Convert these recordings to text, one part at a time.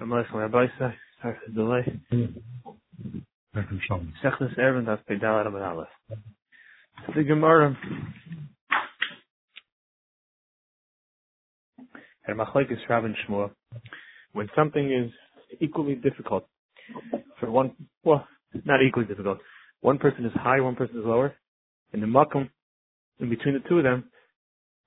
Shalom Aleichem Rabbi Say. Sorry for the delay. Das Pedal Adam Aleph. The Gemara. And Machlekes Rav and Shmuel. When something is equally difficult for one, well, not equally difficult. One person is high, one person is lower. And the makom in between the two of them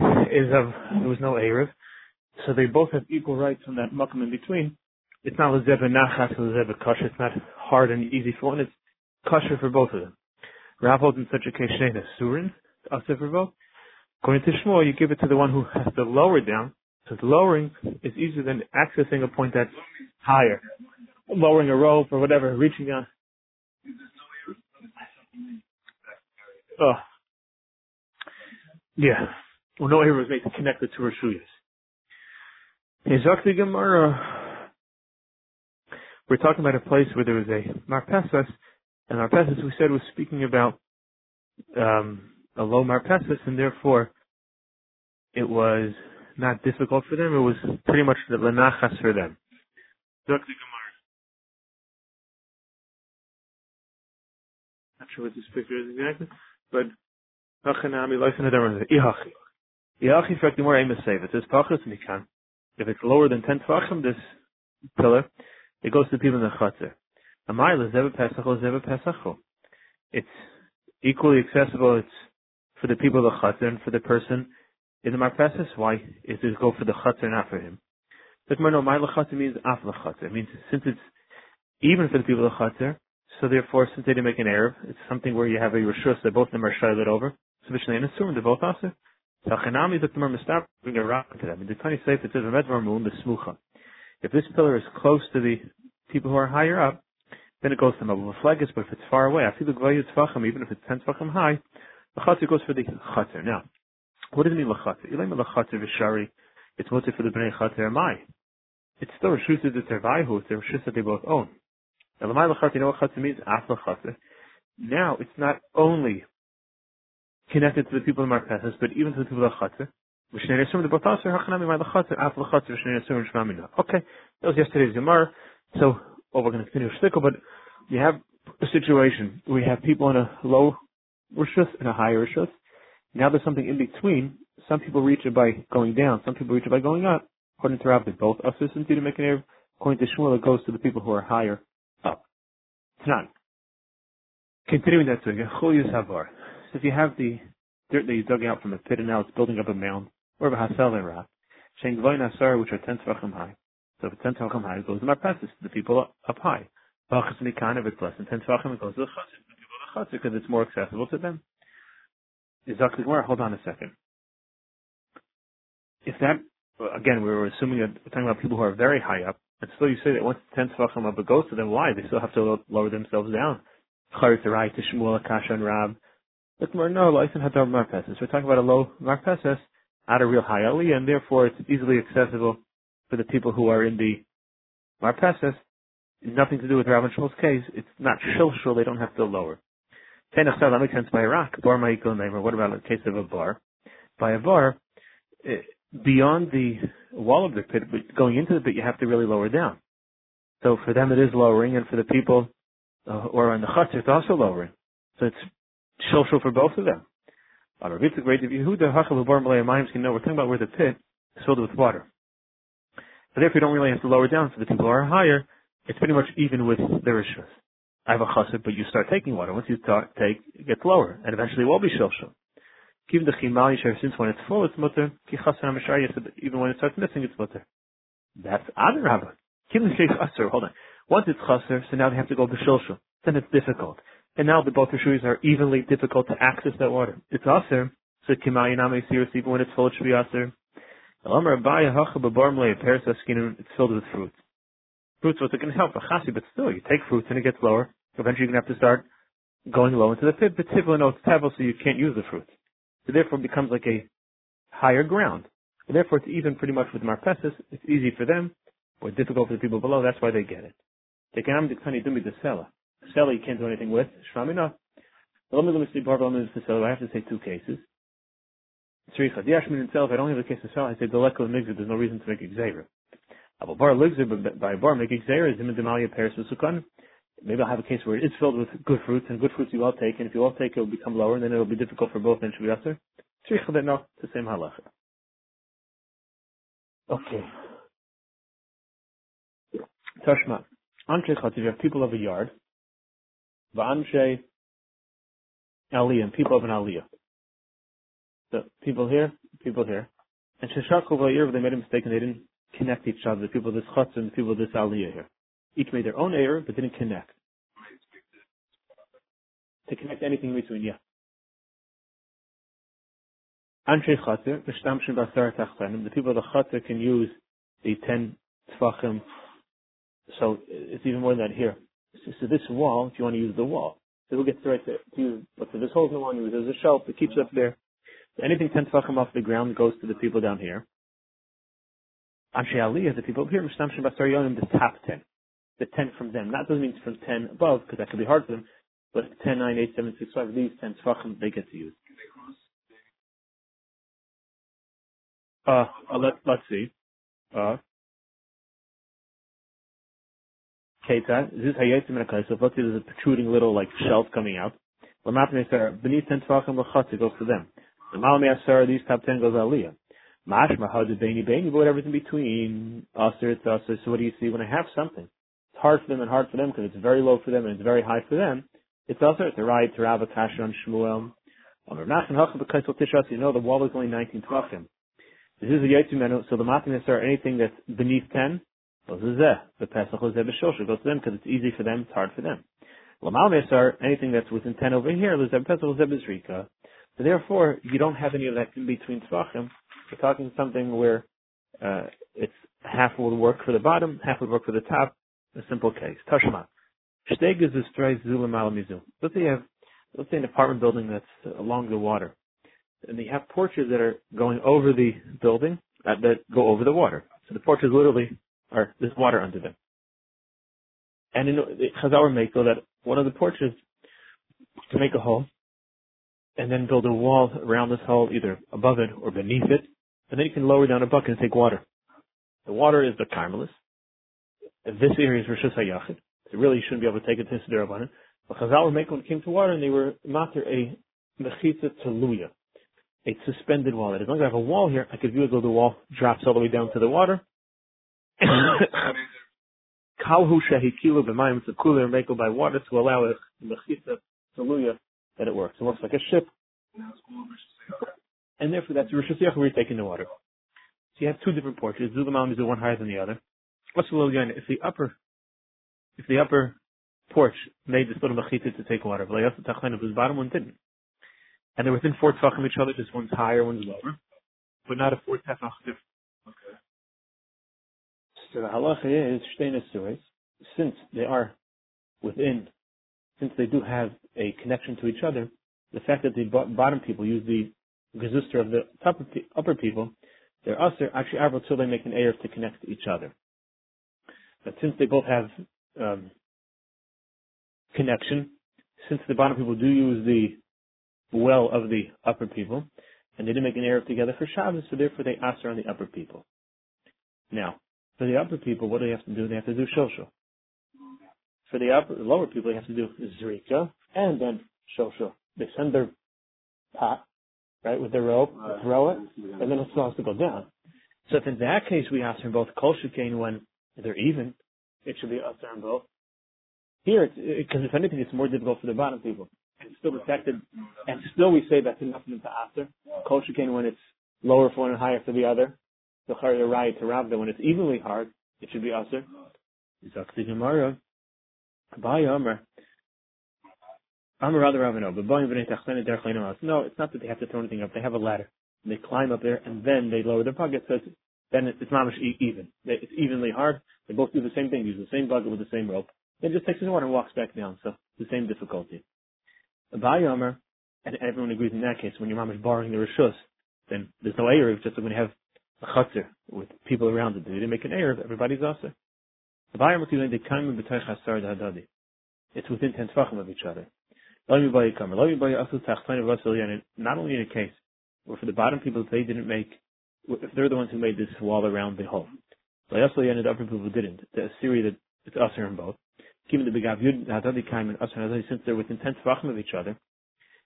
is of there was no erev, so they both have equal rights on that makom in between. It's not lezeva nachas or lezeva kosher. It's not hard and easy for one. It's kosher for both of them. Rav holds in such a case shnei surin aser for both. According to Shmuel, you give it to the one who has to lower down. because lowering is easier than accessing a point that's higher. Lowering a rope or whatever, reaching down. Oh. Yeah. Well, no error was made to connect the two Rishuyas. Hizakti Gemara. We're talking about a place where there was a Marpesas, and Marpesas we said was speaking about um, a low Marpesas, and therefore it was not difficult for them. It was pretty much the Lenachas for them. Gemara. Not sure what this picture is exactly, but Hachanami Lysan Ihachi. Ihachi fragt the more aim save. It says Pachas Mikan. If it's lower than 10 tefachim, this pillar, it goes to the people in the chatzir. Amayla zeva pesachol zeva pesachol. It's equally accessible. It's for the people of the chatzir and for the person in the marpesis. Why is it go for the chatzir not for him? But no, Mayla chatzir means af chatzir. It means since it's even for the people of the chatzir, so therefore since they didn't make an Arab, it's something where you have a rishus that both of them are shilet over. Mishnah and Asur, they're both also. Tachanami that the Mistap bring a rock to them. In the Tani Seif it says Medvar Moon the Smucha. If this pillar is close to the people who are higher up, then it goes to them. But if it's far away, I feel the Gvayut Tvachim, even if it's ten Tvachim high, the Chatzir goes for the Chatzir. Now, what does it mean Lachatzir? Ilayim Lachatzir Vishari, it's mostly for the Bnei Chatzir Mai. It's still a Shus that they're Vaihu, it's a Shus that they both own. Now, Lamai Lachatzir, you know what Chatzir means? Af Lachatzir. Now, it's not only connected to the people of Marpesas, but even to the people of Chatzir. Okay, that was yesterday's Gemara. So, well, we're going to continue Shtickle, but you have a situation We have people in a low Rishus and a high Rishus. Now there's something in between. Some people reach it by going down. Some people reach it by going up. According to Rav, they both assist to make an error. According to Shmuel, it goes to the people who are higher up. It's not. Continuing that. So if you have the dirt that you dug out from a pit and now it's building up a mound, or a hasel rock, Shein Gvoin Asar, which are 10 tefachim high. So if it's 10 tefachim high, it goes to Marpesis, to the people up, high. Bachas Mikan, if it's less than 10 tefachim, it goes to the Chatzir, the people of the Chatzir, because it's more accessible to them. Exactly where? Hold on a second. If that, again, we were assuming that we're talking about people who are very high up, and still you say that once 10 tefachim up it goes to them, why? They still have to lower themselves down. Charit Rai to Shmuel, Akasha, and Rab. But more no, Lysan Hadar Marpesis. We're talking about a low Marpesis, not a real high Ali, and therefore it's easily accessible for the people who are in the Marpesis. Nothing to do with Rav and Shmuel's case. It's not Shilshul, they don't have to lower. Tenach that makes sense by Iraq. Bar Neimer. What about the case of a bar? By a bar, eh, beyond the wall of the pit, but going into the pit, you have to really lower down. So for them it is lowering, and for the people uh, or on the chutzner, it's also lowering. So it's shilshul for both of them. On Ravitzik great if Yehuda Hachal Bar Malay Mayim can know we're talking about where the pit is filled with water. But therefore you don't really have to lower down for the people are higher. It's pretty much even with the rishus. I have a chassid, but you start taking water. Once you start take, it gets lower, and eventually it will be shilshul. Even the chimal yisher, since when it's full, it's mutter. Ki chassid even when it starts missing, it's mutter. That's adarabah. Kim the oh, hold on. Once it's chaser, so now they have to go to shilshul. Then it's difficult and now the both Rishuis are evenly difficult to access that water. It's aser, so kimayiname sirus, even when it's full, it should be aser. It's filled with fruits. Fruits, what's it going to help? But still, you take fruits and it gets lower. Eventually, you're going to have to start going low into the pit. But tivla, no, it's tevel, so you can't use the fruits. So therefore, it becomes like a higher ground. And therefore, it's even pretty much with marpesis. It's easy for them, but difficult for the people below. That's why they get it. They can dumi the sela. You can't do anything with. Shramina. Let me let me see Barba Sela. I have to say two cases. Sricha. The Ashmin itself, I don't have a case of Sela. I say the Lekla Migzah, there's no reason to make Xavier. Uh, Aber bar but by bar make exer is imedemalia peris v'sukan. Maybe I'll have a case where it is filled with good fruits, and good fruits you all take, and if you all take, it will become lower, and then it will be difficult for both, and should be usher. Tzricha that no, the same halacha. Okay. Tashma. Anshe chativ, you have people of a yard. Va'anshe aliyah, people of an aliyah. So people here, people here. And Sheshaku Vayir, they made a mistake and they didn't connect each other, the people of this chutz and the people of this aliyah here. Each made their own error, but didn't connect. To connect anything between, yeah. The people of the Chatzir can use the ten tfachim, so it's even more than that here. So, this wall, if you want to use the wall, so who gets the right to, to use, but for this hole in the wall, there's a shelf, it keeps up there. So anything ten tfachim off the ground goes to the people down here. Anshe Aliyah, the people up here, Mishtamshin Basar Yonim, the top ten. The ten from them. That doesn't mean from ten above, because that could be hard for them, but 10, 9, 8, 7, 6, 5, these 10 tfachim, they get to use. Uh, uh let, let's see. Uh, Keita, this is Hayetim in a So let's see, there's a protruding little, like, shelf coming out. Sarah, beneath 10 Tvachim Lachatz, it goes to them. The Malmi Asar, these top 10 goes Aliyah. Mashma, how did Beni Beni, but everything between, Aser, it's Aser. So what do you see when I have something? It's hard for them and hard for them because it's very low for them and it's very high for them. It's also it's a right to Rabba Kasha on Shmuel. You know the wall is only 19 Tvachim. This is a Menu, so the Matinis are anything that's beneath 10, goes to Zeh. The Pesach is Zeh B'Shosha, goes to them because it's easy for them, it's hard for them. Lamal Mesar, anything that's within 10 over here, Zeh Pesach B'Zrika. So therefore, you don't have any of that in between Tvachim. We're talking something where uh, it's half would work for the bottom, half would work for the top. A simple case. Tashma. Shteg is stray zulam alamizu. Let's say you have, let's say an apartment building that's along the water and they have porches that are going over the building uh, that go over the water. So the porches literally are there's water under them. And in Chazal make so that one of the porches to make a hole and then build a wall around this hole, either above it or beneath it, and then you can lower down a bucket and take water. The water is the Carmelis. This area is Rosh Hashanah. So really you shouldn't be able to take it to Siddur it. But Chazal were making when it came to water and they were matter a mechitza teluya a suspended wall. That As long as I have a wall here, I could view it though the wall drops all the way down to the water. Kalhu shehikilu b'mayim, it's a cooler by water to allow it mechitza teluya that it works. It looks like a ship. And therefore that's Rosh Hashanah where you're taking the water. So you have two different porches. Zulamam is the one higher than the other. What's the little If the upper, if the upper porch made this little mechitza to take water, but the bottom one didn't and they're within four tefachim each other. Just one's higher, one's lower, but not a four tefach difference. Okay. So the halacha is shtei since they are within, since they do have a connection to each other. The fact that the bottom people use the gazuster of the upper, upper people, they're usher actually able till they make an air to connect to each other. But since they both have um, connection, since the bottom people do use the well of the upper people, and they didn't make an Erev together for Shabbos, so therefore they answer on the upper people. Now, for the upper people, what do they have to do? They have to do Shosho. For the upper, lower people, they have to do Zrika, and then Shosho. They send their pot, right, with their rope, throw it, and then it still has to go down. So if in that case we answer both Kol when they're even, it should be answer on both. Here, because if anything, it's more difficult for the bottom people and still protected, and still we say that's enough to after. Kol shekain when it's lower for one and higher for the other. The right to Rabda when it's evenly hard, it should be aser. Zakti Gemara. Abaye Amar. Amar rather Ravino, No, it's not that they have to throw anything up. They have a ladder. And they climb up there and then they lower their bucket. So it's, then it's, mamish even. It's evenly hard. They both do the same thing. Use the same bucket with the same rope. Then just takes his water and walks back down. So the same difficulty. Abayomer, and everyone agrees in that case, when your mom is borrowing the Rishus, then there's no Erev, just like when you have a chutzir with people around it. They didn't make an Erev, everybody's also. It's within ten tefachim of each other. Not only in a case where for the bottom people, they didn't make, if they're the ones who made this wall around the hole. The other people didn't. The Assyria that it's usher in both. Given the Begav Yud Hadadi Kaim and usher since they're within ten tefachim of each other,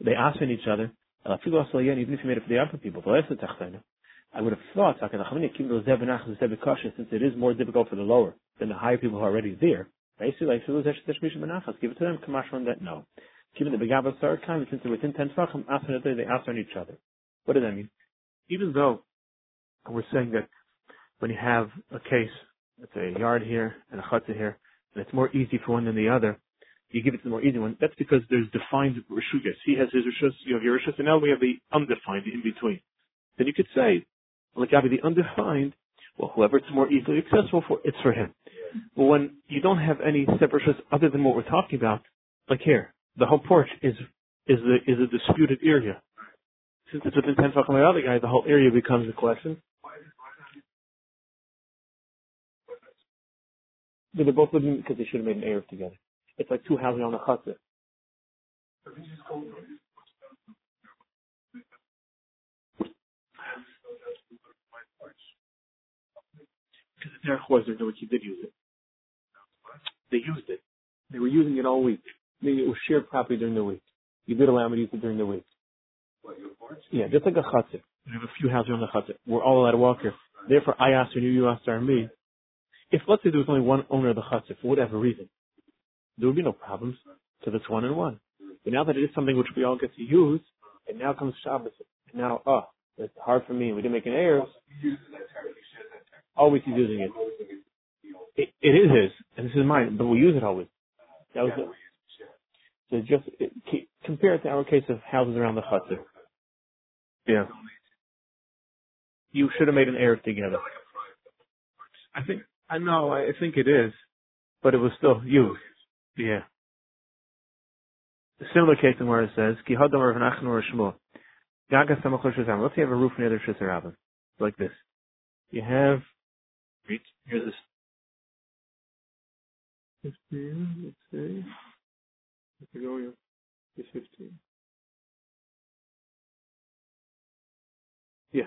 they ask in each other. Even if you made it for the upper people, I would have thought since it is more difficult for the lower than the higher people who are already there. Basically, like give it to them. That no. Given the Begabah time, since they're within ten tefachim, after they ask on each other. What does that mean? Even though we're saying that when you have a case, let's say a yard here and a chutzah here, and it's more easy for one than the other, you give it to the more easy one. That's because there's defined rishuyas. He has his rishus, you have your rishus, and now we have the undefined, in between. Then you could say, like the undefined, well, whoever it's more easily accessible for, it's for him. But when you don't have any separate rishus other than what we're talking about, like here, the whole porch is is the is a disputed area. Since it's within ten fucking the other guy, the whole area becomes a question. They're both living because they should have made an Erev together. It's like two houses on a chutzah. Because the Derech was there, no, he did use it. They used it. They were using it all week. It was shared property during the week. You did allow me to use it during the week. What, yeah, just like a chutzah. We have a few houses on the chutzah. We're all allowed to walk here. Therefore, I asked you, you asked me. If let's say there was only one owner of the chutzah for whatever reason, there would be no problems because it's one and one. But now that it is something which we all get to use, and now comes Shabbos, and now, oh, it's hard for me, we didn't make an error. Always he's using it. it. It is his, and this is mine, but we use it always. That was it. So just it, compare it to our case of houses around the chutzah. Yeah. You should have made an error together. I think I know. I think it is, but it was still used. Yeah. A similar case in where it says, Ki hadam Rav Nachman or Shmuel. Gaga samachor shazam. Let's say you have a roof near the Shizarabim. Like this. You have, read, here's this. 15, let's see. Let's go here. It's 15. Yeah.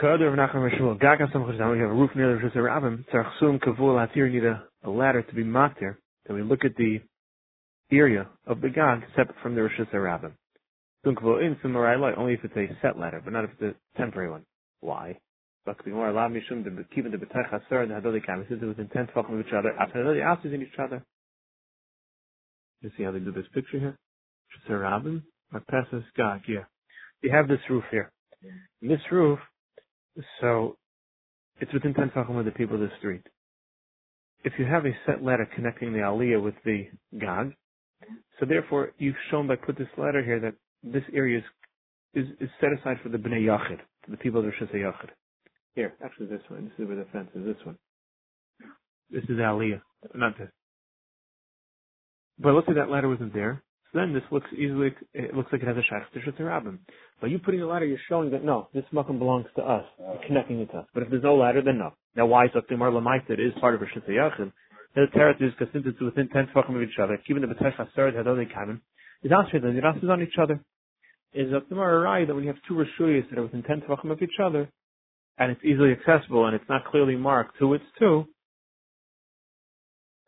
Kader of Nachman Rishmuel. Gaga samachor shazam. We have a roof near the Shizarabim. Tzarchsum kavul hatir need a a ladder to be matir, then we look at the area of the Gag separate from the Rishus Harabim. Only if it's a set ladder, but not if it's a temporary one. Why? Because the within ten fucking with each other, after the houses in each other. You see how they do this picture here? Rabin, Marpesas Gag, yeah. You have this roof here. And this roof, so it's within ten fucking with the people of the street if you have a set ladder connecting the aliyah with the gag, so therefore you've shown by put this ladder here that this area is is, is set aside for the bnei yachid, the people of Rosh Yachid. Here, actually this one. This is where the fence is. This one. This is aliyah, not this. But let's say that ladder wasn't there. So then this looks easily, it looks like it has a shaykh to Shutz But you putting a ladder, you're showing that no, this makom belongs to us, connecting it to us. But if there's no ladder, then no. Now why is Aktimar Lamaita, it is part of Rosh Yachid. The Teretz is because since it's within 10 tefachim of each other, even the B'tech HaSarid had other kanim, is answered then the is on each other. Is Aktimar right that when you have two Rishuyas that are within 10 tefachim of each other, and it's easily accessible and it's not clearly marked who it's to,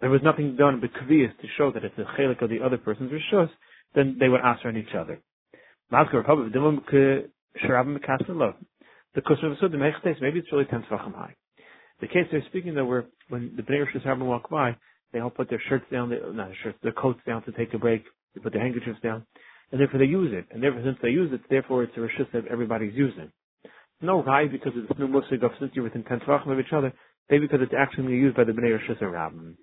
there was nothing done but kaviyas to show that it's a chelik of the other person's rishus, then they would answer on each other. The of the maybe it's really ten high. The case they're speaking though, where when the Bnei Rosh Hashanah walk by, they all put their shirts down, not their shirts, their coats down to take a break. They put their handkerchiefs down, and therefore they use it. And therefore, since they use it, therefore it's a rishus that everybody's using. No right because it's new musig of since you're within ten tefachim of each other, maybe because it's actually being used by the Bnei Rosh Hashanah.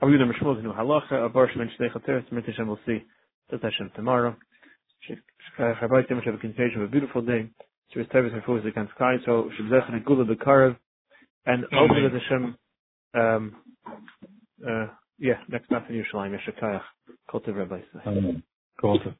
Are we going to Mishmol new halacha? A bar shemen shnei chateres. Mirtishem we'll see. That's Hashem tomorrow. Chabait Tim have a continuation of a beautiful day. So it's Tevis and Fuz against Kai. So Shabzech and Gula Bekarev. And also the Hashem, um, uh, yeah, next month in Yerushalayim, Yeshakayach. Kol Tov Rabbi. Kol Tov.